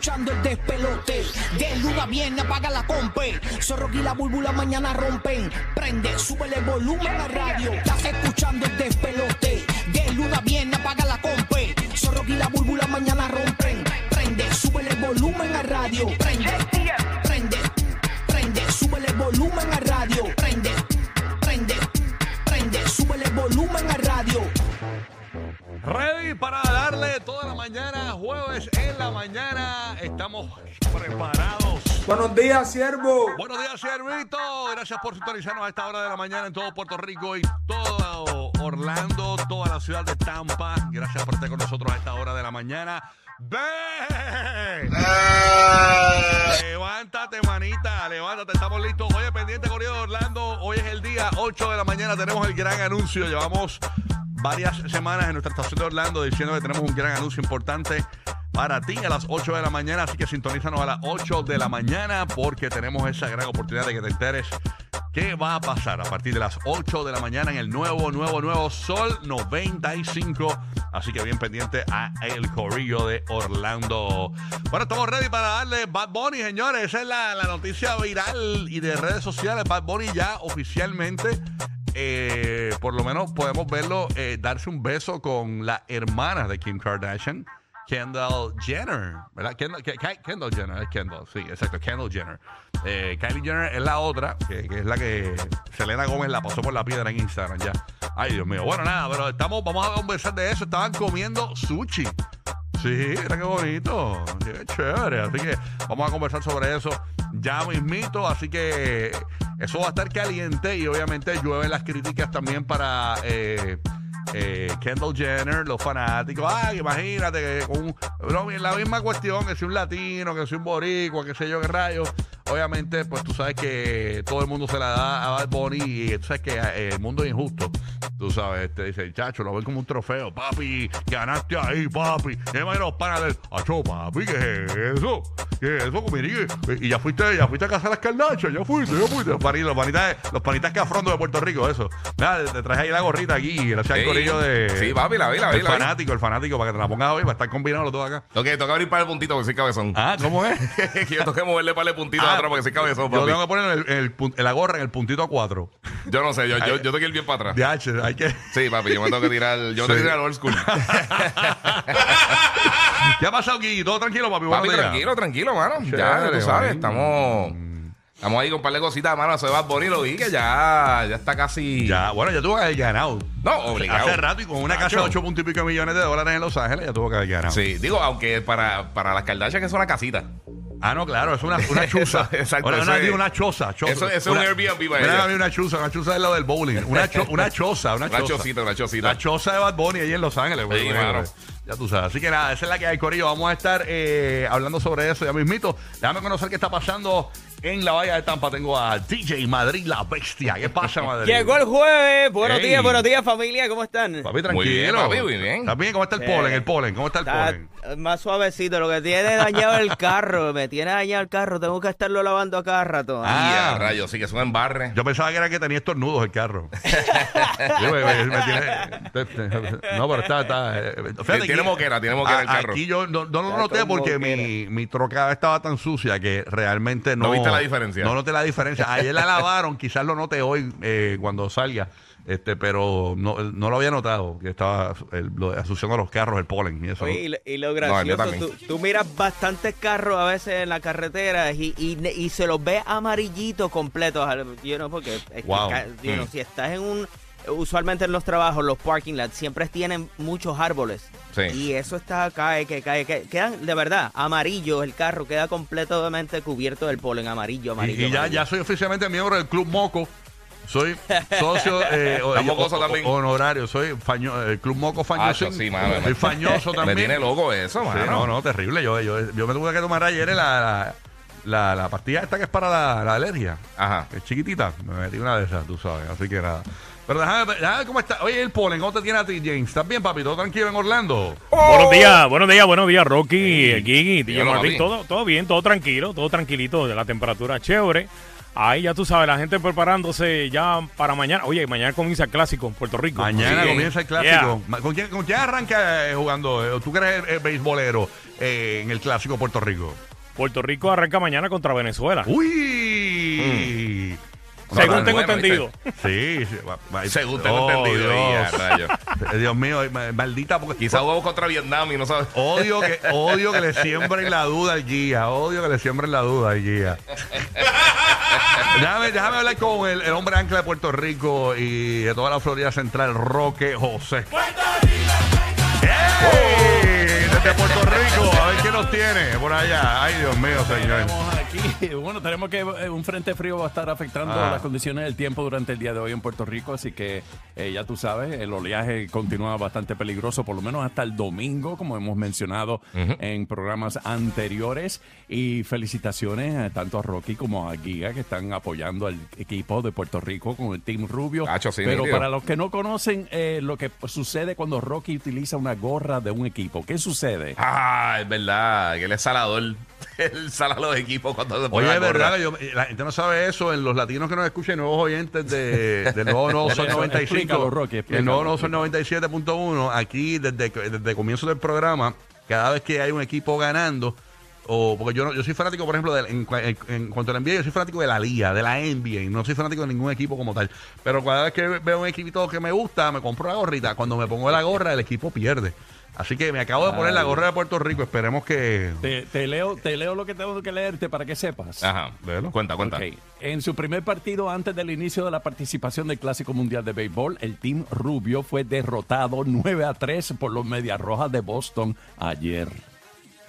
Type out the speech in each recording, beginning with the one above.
Escuchando el despelote. De luna viene, apaga la compe. Zorro y la búlbula mañana rompen. Prende, súbele el volumen a radio. Estás escuchando el despelote. De luna viene, apaga la compe. Zorro y la búlbula mañana rompen. Prende, súbele el volumen a radio. Prende, prende, prende, súbele el volumen a radio. Prende, prende, prende, súbele el volumen a radio. Ready para darle toda la mañana, jueves en la mañana. Estamos preparados. Buenos días, siervo. Buenos días, Siervito. Gracias por sintonizarnos a esta hora de la mañana en todo Puerto Rico y todo Orlando, toda la ciudad de Tampa. Gracias por estar con nosotros a esta hora de la mañana. ¡Ve! Levántate, manita, levántate, estamos listos. Oye, pendiente, Corrido de Orlando. Hoy es el día 8 de la mañana, tenemos el gran anuncio. Llevamos varias semanas en nuestra estación de Orlando diciendo que tenemos un gran anuncio importante para ti a las 8 de la mañana, así que sintonízanos a las 8 de la mañana porque tenemos esa gran oportunidad de que te enteres qué va a pasar a partir de las 8 de la mañana en el nuevo, nuevo, nuevo Sol 95. Así que bien pendiente a el corrillo de Orlando. Bueno, estamos ready para darle Bad Bunny, señores. Esa es la, la noticia viral y de redes sociales. Bad Bunny ya oficialmente eh, por lo menos podemos verlo eh, darse un beso con la hermana de Kim Kardashian, Kendall Jenner, ¿verdad? Kendall, Ke- Ke- Kendall Jenner, es Kendall, sí, exacto, Kendall Jenner. Eh, Kylie Jenner es la otra, que, que es la que Selena Gómez la pasó por la piedra en Instagram ya. Ay, Dios mío. Bueno, nada, pero estamos, vamos a conversar de eso. Estaban comiendo sushi. Sí, mira qué bonito, qué chévere. Así que vamos a conversar sobre eso ya mismito. Así que eso va a estar caliente y obviamente llueven las críticas también para eh, eh, Kendall Jenner, los fanáticos. Ay, imagínate que con un- la misma cuestión que si un latino, que si un boricua, que sé yo qué rayos. Obviamente, pues tú sabes que todo el mundo se la da a Bad Bunny y tú sabes que eh, el mundo es injusto. Tú sabes, te dice, chacho, lo ven como un trofeo. Papi, ganaste ahí, papi. Imagino los panas del, acho, papi, ¿qué es eso? ¿Qué es eso? Mire, Y ya fuiste, ya fuiste a casa de las carnachas, ya fuiste, ya fuiste. Los panitas, los panitas, los panitas cafrondo de Puerto Rico, eso. Nada, te traje ahí la gorrita aquí, gracias al Ey, corillo de... sí, papi, la vi, la vi, El la vi. fanático, el fanático, para que te la pongas hoy, va a estar combinado los dos acá. Ok, toca abrir para el puntito porque soy cabezón. Ah, ¿cómo es? que yo tengo que moverle para el puntito Ah, atrás porque soy cabezón, Yo papi. tengo que poner el, el pun- la gorra en el puntito a cuatro. Yo no sé, yo, yo, yo tengo que ir bien para atrás. DH, hay que... Sí, papi, yo me tengo que tirar, yo me tengo que Sí. tirar al old school. ¿Qué ha pasado, Gui? ¿Todo tranquilo, papi? papi, días. tranquilo, tranquilo, mano. ya, Chévere, tú sabes, estamos, estamos ahí con un par de cositas, mano. Eso de Bad Bunny lo vi que ya, ya está casi. Ya, bueno, ya tuvo que haber ganado. No, obligado. Hace rato y con una casa de Nacho. 8 puntos y pico millones de dólares en Los Ángeles, ya tuvo que haber ganado. Sí, digo, aunque para, para las Kardashian que es una casita. Ah, no, claro, es una, una chuza. Exacto, Una, eso una, es- una choza. choza. eso- eso es un Una- Airbnb para una, ella. una chuza, una chuza es lo del bowling. Una, cho- una choza, una, Una choza. chocita, una chocita. La choza de Bad Bunny ahí en Los Ángeles. Sí, güey, mano. Ya tú sabes. Así que nada, esa es la que hay, Corillo. Vamos a estar eh, hablando sobre eso ya mismito. Déjame conocer qué está pasando en la Bahía de Tampa. Tengo a DJ Madrid, la bestia. ¿Qué pasa, Madrid? Llegó el jueves. Buenos Ey. días, buenos días, familia. ¿Cómo están? Papi, tranquilo. Muy bien, papi, muy bien. ¿Estás bien? ¿Cómo está el polen? El polen. ¿Cómo está el Está polen? más suavecito. Lo que tiene dañado el carro. Me tiene dañado el carro. Tengo que estarlo lavando a cada rato. Ah. Y a rayos, sí que son embarre. Yo pensaba que era que tenía estornudos el carro. Yo, me- me- me tiene- te- te- no, pero está. está eh, fíjate Tiene que- moquera, tiene moquera el a- carro. Aquí yo no, no lo noté porque mi, mi troca estaba tan sucia que realmente no. ¿No viste la diferencia? No noté la diferencia. Ayer la lavaron, quizás lo note hoy eh, cuando salga. Este, pero no, no lo había notado, que estaba el, lo, asociando a los carros, el polen y eso. Oye, y, lo- y lo gracioso, tú, tú miras bastantes carros a veces en la carretera y, y, y se los ve amarillitos completos. You know, porque es Wow. ca- you know, Mm. si estás en un... Usualmente en los trabajos, los parking lots siempre tienen muchos árboles. Sí. Y eso está, cae, que cae, que quedan, de verdad, amarillo. El carro queda completamente cubierto del polen amarillo, amarillo. y ya, amarillo. ya soy oficialmente miembro del Club Moco. Soy socio eh, o- ¿Está mocoso o- también? honorario. Soy faño, el Club Moco Fañosín. Ah, sí, mano, soy me- fañoso Me también. tiene loco eso, Sí, no, no, terrible. Yo, yo, yo me tuve que tomar ayer la, la, la, la pastilla esta que es para la, la alergia. Ajá. Es chiquitita. Me metí una de esas, tú sabes. Así que nada. Pero déjame, ver- déjame ver cómo está. Oye, el polen, ¿cómo te tiene a ti, James? ¿Estás bien, papi? ¿Todo tranquilo en Orlando? Buenos días, buenos días, buenos días, Rocky, Gigi, DJ dímelo, Martín, todo, todo bien, todo tranquilo, todo tranquilito, de la temperatura chévere. Ahí ya tú sabes, la gente preparándose ya para mañana. Oye, mañana comienza el clásico en Puerto Rico. Mañana Sí. comienza el clásico. ¿Con, quién, ¿Con quién arranca eh, jugando? Eh, ¿Tú que eres el, el beisbolero eh, en el clásico Puerto Rico? Puerto Rico arranca mañana contra Venezuela. ¡Uy! Según tengo entendido. Sí, Según tengo entendido. Dios. Eh, Dios mío, eh, ma- maldita. Porque, Quizá jugamos contra Vietnam y no sabes. Odio que, odio que le siembren la duda al guía. Odio que le siembren la duda al guía. déjame, déjame hablar con el, el hombre ancla de Puerto Rico y de toda la Florida Central, Roque José. Desde Puerto Rico, a ver qué nos tiene por allá. Ay, Dios mío, señor. Aquí, bueno, tenemos que eh, un frente frío va a estar afectando Ah. las condiciones del tiempo durante el día de hoy en Puerto Rico, así que eh, ya tú sabes, el oleaje continúa bastante peligroso, por lo menos hasta el domingo, como hemos mencionado en programas anteriores. Y felicitaciones eh, tanto a Rocky como a Giga que están apoyando al equipo de Puerto Rico con el Team Rubio. Sí, Pero para los que no conocen eh, lo que sucede cuando Rocky utiliza una gorra de un equipo, ¿qué sucede? Ah, es verdad. Que él es salador. Él sala los equipos cuando se pone Oye, la es verdad que yo- la gente no sabe eso. En los latinos que nos escuchan, nuevos oyentes de, del nuevo Nuevo Sol 95. Explícalo, Rocky, el explícalo. nuevo Nuevo Sol 97.1. Aquí, desde, desde el comienzo del programa, cada vez que hay un equipo ganando, o porque yo no, yo soy fanático, por ejemplo, de- en, en- en cuanto a la NBA, yo soy fanático de la liga, de la NBA. No soy fanático de ningún equipo como tal. Pero cada vez que veo un equipito que me gusta, me compro la gorrita. Cuando me pongo la gorra, el equipo pierde. Así que me acabo de poner la gorra de Puerto Rico. Esperemos que. Te, te leo, te leo lo que tengo que leerte para que sepas. Ajá. Velo. Cuenta, cuenta. En su primer partido antes del inicio de la participación del Clásico Mundial de Béisbol, el Team Rubio fue derrotado 9 a 3 por los Medias Rojas de Boston ayer.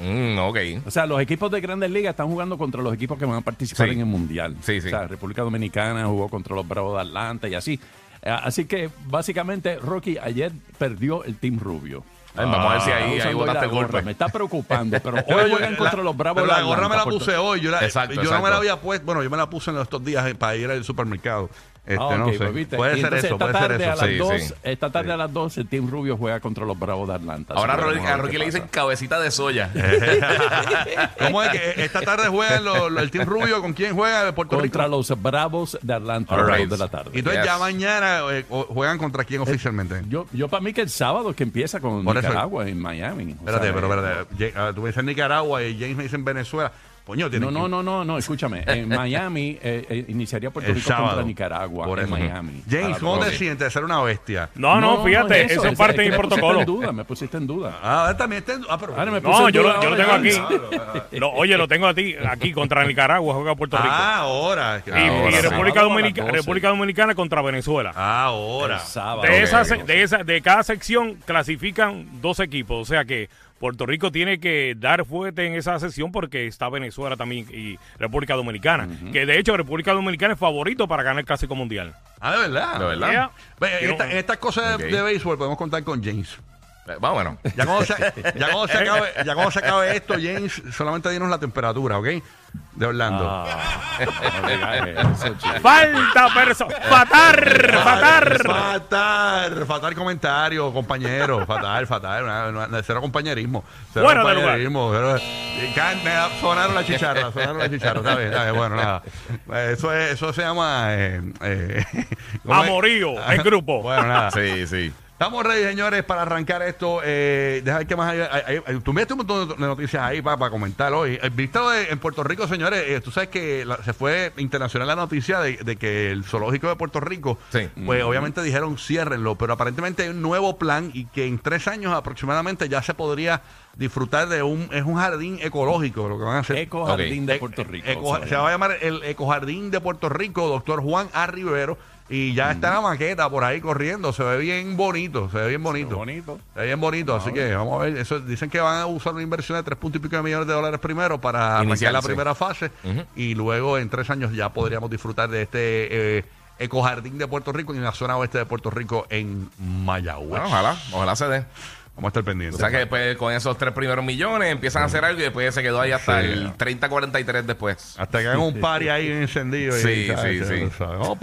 Mm, ok. O sea, los equipos de Grandes Ligas están jugando contra los equipos que van a participar Sí. en el Mundial. Sí, sí. O sea, República Dominicana jugó contra los Bravos de Atlanta y así. Eh, Así que, básicamente, Rocky ayer perdió el Team Rubio. Ay, vamos a ver si Está ahí, ahí botaste el golpe. Me está preocupando, pero hoy juegan la- contra los Bravos pero de la gorra me la puse hoy. Yo, la- Exacto, yo no me la había puesto. Bueno, yo me la puse en estos días eh, para ir al supermercado. Este, Ah, no ok, sé. pues. Puede ser eso, esta puede ser tarde eso. A las Sí, dos, sí. Esta tarde a las 2 el Team Rubio juega contra los Bravos de Atlanta. Ahora a Rocky, le dicen cabecita de soya. ¿Cómo es que esta tarde los- el Team Rubio? ¿Con quién juega de Puerto Contra Rico? los Bravos de Atlanta a right. 2 de la tarde. Y entonces Yes. ya mañana eh, juegan contra quién oficialmente. Yo, yo para mí que el sábado que empieza con Por eso- Nicaragua en Miami. O Espérate, sea, pero eh, espérate. Ah, Tú me dices Nicaragua y James me dice en Venezuela. No, no, no, no, no, escúchame. En Miami eh, eh, iniciaría Puerto El Rico sábado. contra Nicaragua Por en. Miami. James, ¿cómo te 12. sientes de ser una bestia? No, no, fíjate, eso, es parte del me pusiste protocolo. en duda, me pusiste en duda. Ah, también está en- Ah, pero. Ahora me No, en yo duda lo, yo lo ahora, tengo aquí. Lo- oye, lo tengo a ti, aquí contra Nicaragua, juega Puerto Rico. Ah, ahora. y, ahora. República, Dominica- 12. República Dominicana contra Venezuela. Ahora. El sábado. De, Ok, esa, ok. se- de, esa, de cada sección clasifican dos equipos. O sea que Puerto Rico tiene que dar fuerte en esa sección porque está Venezuela también y República Dominicana. Que de hecho República Dominicana es favorito para ganar el Clásico Mundial. Ah, de verdad. De verdad. Yeah. Esta- estas cosas de béisbol podemos contar con James. Eh, Vámonos. Ya cuando, se, ya, cuando se acabe, ya cuando se acabe esto, James, solamente dinos la temperatura, ¿ok? De Orlando. Ah. Falta perso fatar, fatar. Fatal, fatal comentario, compañero. Fatal, fatal. una- una- cero compañerismo. Cero Fuera de compañerismo. cero- sonaron la chicharra, sonaron la chicharra. Está bien, está bien, bueno, nada. Eso, es, eso se llama. Eh, eh. Amorío, en grupo. Bueno, nada. Sí, sí. Estamos ready, señores, para arrancar esto. Eh, deja ver qué más hay. hay- hay- tú me un montón de noticias ahí para, comentar hoy. De- en Puerto Rico, señores, eh, tú sabes que la- se fue internacional la noticia de, de que el zoológico de Puerto Rico, Sí. pues obviamente dijeron ciérrenlo, pero aparentemente hay un nuevo plan y que en tres años aproximadamente ya se podría disfrutar de un, es un jardín ecológico lo que van a hacer. Eco Jardín de Puerto Rico. Eco- se va a llamar el Ecojardín de Puerto Rico, doctor Juan A. Rivero. Y ya está la maqueta por ahí corriendo. Se ve bien bonito. Se ve bien bonito. bonito. Se ve bien bonito. Así que vamos a ver. Eso, dicen que van a usar una inversión de tres puntos y pico de millones de dólares primero para Inicial, la primera fase. Y luego en tres años ya podríamos disfrutar de este eh, Ecojardín de Puerto Rico en la zona oeste de Puerto Rico en Mayagüez. Bueno, ojalá, ojalá se dé. Vamos a estar pendientes. O sea que después con esos tres primeros millones empiezan a hacer algo y después se quedó ahí hasta Sí. el 30-43 después. Hasta que hagan un party ahí encendido. y, Sí, ¿sabes? sí, sí. Tú sabes. Oh,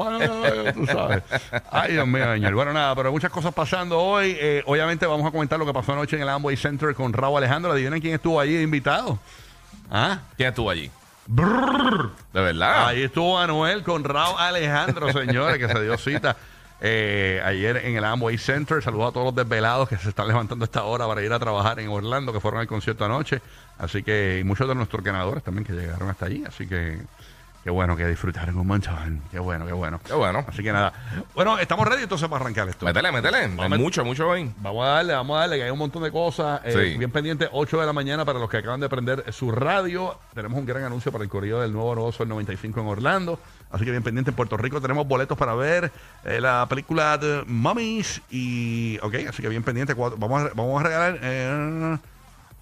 tú sabes. Ay, Dios mío, señor. Bueno, nada, pero muchas cosas pasando hoy. Eh, obviamente vamos a comentar lo que pasó anoche en el Amway Center con Raúl Alejandro. Adivinen quién estuvo allí de invitado. ¿Ah? ¿Quién estuvo allí? Brrr. De verdad. Ahí estuvo Manuel con Raúl Alejandro, señores, que se dio cita eh, ayer en el Amway Center. Saludos a todos los desvelados que se están levantando a esta hora para ir a trabajar en Orlando, que fueron al concierto anoche. Así que, y muchos de nuestros ganadores también que llegaron hasta allí. Así que, qué bueno que disfrutaron un montón. Qué bueno, qué bueno. Qué bueno. Así que nada. Bueno, estamos ready entonces para arrancar esto. Métele, métele. Hay Vamos. mucho, mucho hoy. Vamos a darle, vamos a darle, que hay un montón de cosas. eh, Sí. Bien pendiente, 8 de la mañana para los que acaban de prender su radio. Tenemos un gran anuncio para el corrido del nuevo Nuevo Sol 95 en Orlando. Así que bien pendiente, en Puerto Rico tenemos boletos para ver eh, la película de Mummies. Y, ok, así que bien pendiente. vamos, a, vamos a regalar... eh,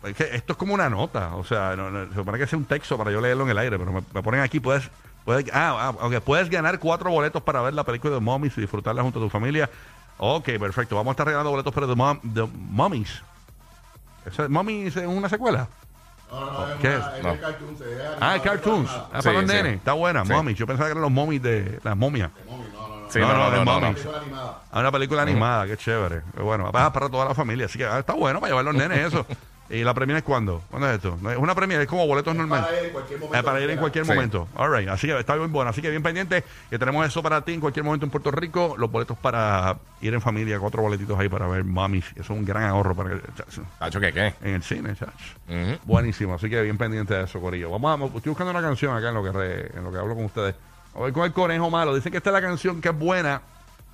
es que esto es como una nota, o sea, no, no, se supone que sea un texto para yo leerlo en el aire, pero me, me ponen aquí, puedes, puedes, ah, ah, puedes ganar cuatro boletos para ver la película de Mummies y disfrutarla junto a tu familia. Ok, perfecto, vamos a estar regalando boletos para The, Mum- The Mummies. ¿Eso es- ¿Mummies es una secuela? ¿Qué es? No. Ah, Cartoons. Ah, Sí, para los sí. nenes. Está buena, Sí. Yo pensaba que eran los Mummies de las momias. Sí, no, no, de no, no. Mummies. Ah, una película animada, qué chévere. Qué bueno, va para toda la familia. Así que ah, está bueno para llevar los nenes eso. ¿Y la premia es cuándo? ¿Cuándo es esto? No, Es una premia, es como boletos normales. Para ir en cualquier momento. para ir en cualquier Sí. momento. All right. Así que está muy bueno. Así que bien pendiente que tenemos eso para ti en cualquier momento en Puerto Rico. Los boletos para ir en familia, cuatro boletitos ahí para ver Mummies. Eso es un gran ahorro para Tacho, ¿qué qué? en el cine, chacho. Buenísimo, así que bien pendiente de eso, Corillo. Vamos a, estoy buscando una canción acá en lo que re- en lo que hablo con ustedes. A ver con el conejo malo. Dicen que esta es la canción que es buena.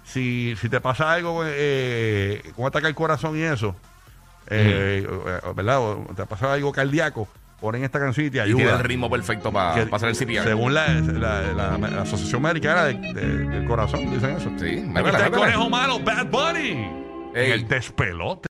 Si, si te pasa algo eh, con ataque al corazón y eso, eh, eh, ¿verdad? O te pasa algo cardíaco, ponen esta canción y te Y ayuda. tiene el ritmo perfecto para hacer el CPR. Según la, la- la- la Asociación Americana de- de- del Corazón, dicen eso. Sí, Aquí está el conejo malo, Bad Bunny. En el despelote.